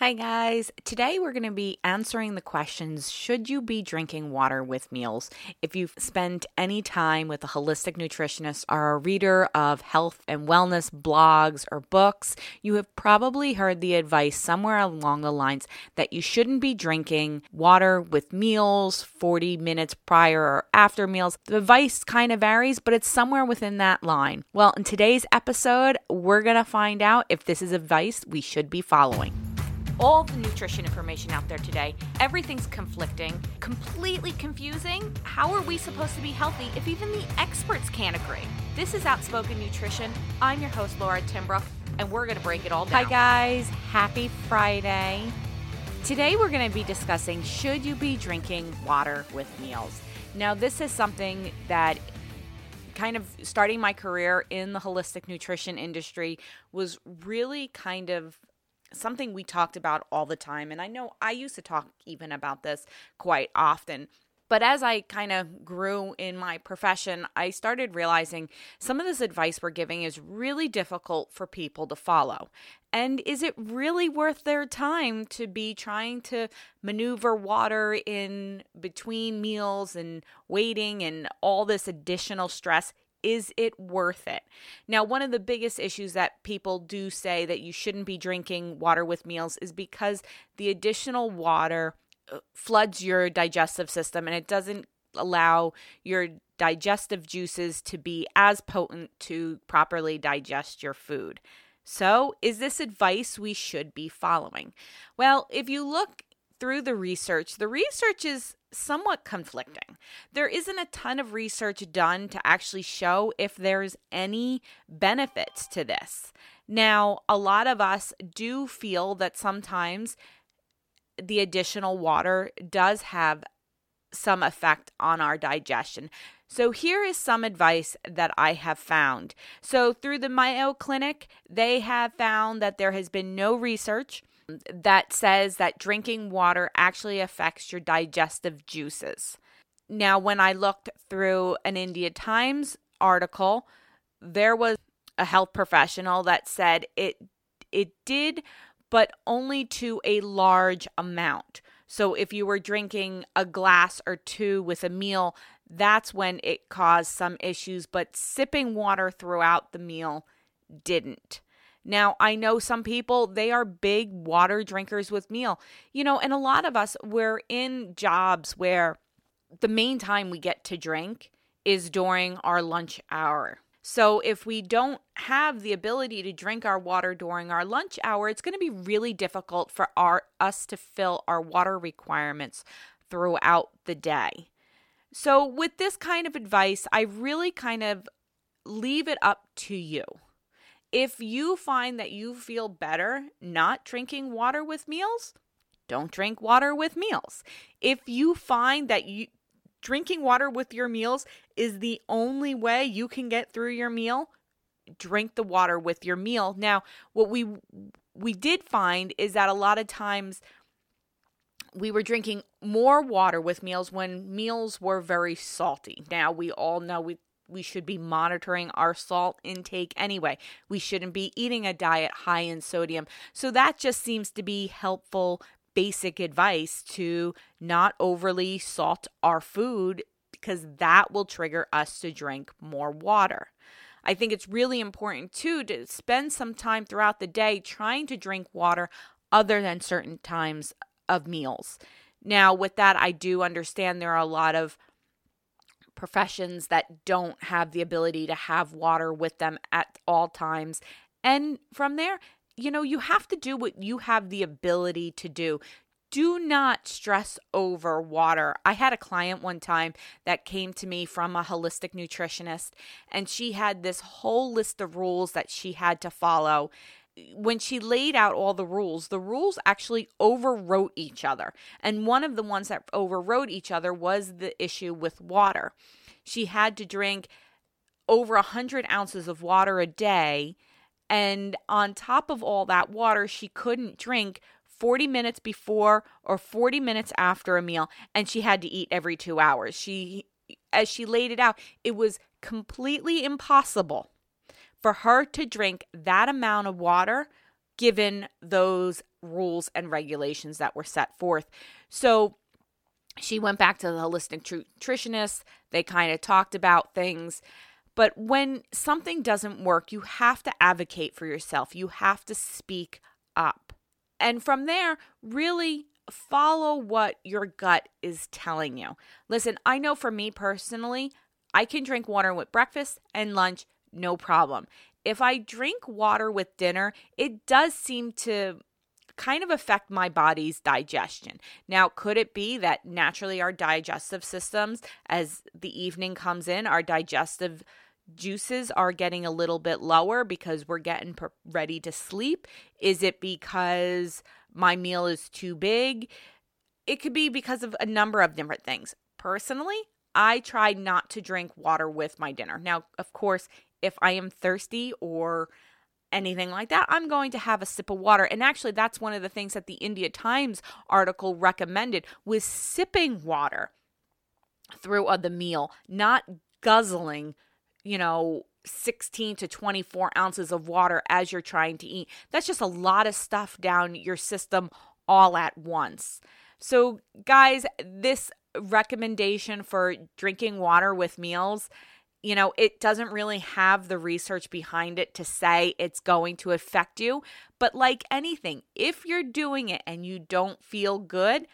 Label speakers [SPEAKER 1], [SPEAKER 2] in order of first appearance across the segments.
[SPEAKER 1] Hi, guys. Today we're going to be answering the questions Should you be drinking water with meals? If you've spent any time with a holistic nutritionist or a reader of health and wellness blogs or books, you have probably heard the advice somewhere along the lines that you shouldn't be drinking water with meals 40 minutes prior or after meals. The advice kind of varies, but it's somewhere within that line. Well, in today's episode, we're going to find out if this is advice we should be following all the nutrition information out there today. Everything's conflicting, completely confusing. How are we supposed to be healthy if even the experts can't agree? This is Outspoken Nutrition. I'm your host, Laura Timbrook, and we're going to break it all down. Hi, guys. Happy Friday. Today, we're going to be discussing should you be drinking water with meals? Now, this is something that kind of starting my career in the holistic nutrition industry was really kind of something we talked about all the time. And I know I used to talk even about this quite often. But as I kind of grew in my profession, I started realizing some of this advice we're giving is really difficult for people to follow. And is it really worth their time to be trying to maneuver water in between meals and waiting and all this additional stress? Is it worth it? Now, one of the biggest issues that people do say that you shouldn't be drinking water with meals is because the additional water uh, floods your digestive system and it doesn't allow your digestive juices to be as potent to properly digest your food. So, is this advice we should be following? Well, if you look through the research, the research is somewhat conflicting. There isn't a ton of research done to actually show if there's any benefits to this. Now, a lot of us do feel that sometimes the additional water does have some effect on our digestion. So, here is some advice that I have found. So, through the Mayo Clinic, they have found that there has been no research that says that drinking water actually affects your digestive juices. Now, when I looked through an India Times article, there was a health professional that said it it did but only to a large amount. So if you were drinking a glass or two with a meal, that's when it caused some issues, but sipping water throughout the meal didn't. Now, I know some people, they are big water drinkers with meal, you know, and a lot of us, we're in jobs where the main time we get to drink is during our lunch hour. So if we don't have the ability to drink our water during our lunch hour, it's going to be really difficult for our us to fill our water requirements throughout the day. So with this kind of advice, I really kind of leave it up to you. If you find that you feel better not drinking water with meals, don't drink water with meals. If you find that you drinking water with your meals is the only way you can get through your meal, drink the water with your meal. Now, what we we did find is that a lot of times we were drinking more water with meals when meals were very salty. Now, we all know we we should be monitoring our salt intake anyway. We shouldn't be eating a diet high in sodium. So that just seems to be helpful basic advice to not overly salt our food because that will trigger us to drink more water. I think it's really important too to spend some time throughout the day trying to drink water other than certain times of meals. Now, with that, I do understand there are a lot of professions that don't have the ability to have water with them at all times. And from there, you know, you have to do what you have the ability to do. Do not stress over water. I had a client one time that came to me from a holistic nutritionist, and she had this whole list of rules that she had to follow when she laid out all the rules, the rules actually overwrote each other. And one of the ones that overwrote each other was the issue with water. She had to drink over 100 ounces of water a day. And on top of all that water, she couldn't drink 40 minutes before or 40 minutes after a meal. And she had to eat every two hours. She, as she laid it out, it was completely impossible for her to drink that amount of water given those rules and regulations that were set forth. So she went back to the holistic nutritionist. They kind of talked about things. But when something doesn't work, you have to advocate for yourself. You have to speak up. And from there, really follow what your gut is telling you. Listen, I know for me personally, I can drink water with breakfast and lunch, no problem. If I drink water with dinner, it does seem to kind of affect my body's digestion. Now, could it be that naturally our digestive systems, as the evening comes in, our digestive juices are getting a little bit lower because we're getting ready to sleep? Is it because my meal is too big? It could be because of a number of different things. Personally, I try not to drink water with my dinner. Now, of course, if I am thirsty or anything like that, I'm going to have a sip of water. And actually, that's one of the things that the India Times article recommended was sipping water through uh, the meal, not guzzling, you know, 16 to 24 ounces of water as you're trying to eat. That's just a lot of stuff down your system all at once. So, guys, this recommendation for drinking water with meals, you know, it doesn't really have the research behind it to say it's going to affect you. But like anything, if you're doing it and you don't feel good,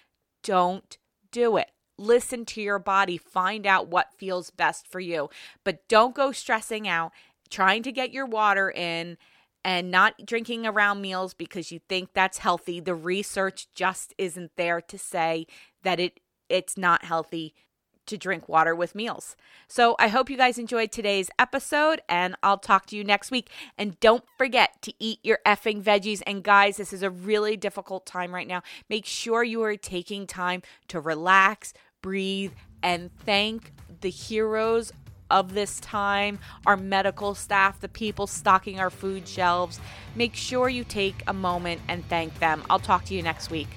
[SPEAKER 1] don't do it. Listen to your body, find out what feels best for you. But don't go stressing out, trying to get your water in and not drinking around meals because you think that's healthy. The research just isn't there to say that it it's not healthy to drink water with meals. So I hope you guys enjoyed today's episode and I'll talk to you next week. And don't forget to eat your effing veggies. And guys, this is a really difficult time right now. Make sure you are taking time to relax, breathe, and thank the heroes of this time, our medical staff, the people stocking our food shelves. Make sure you take a moment and thank them. I'll talk to you next week.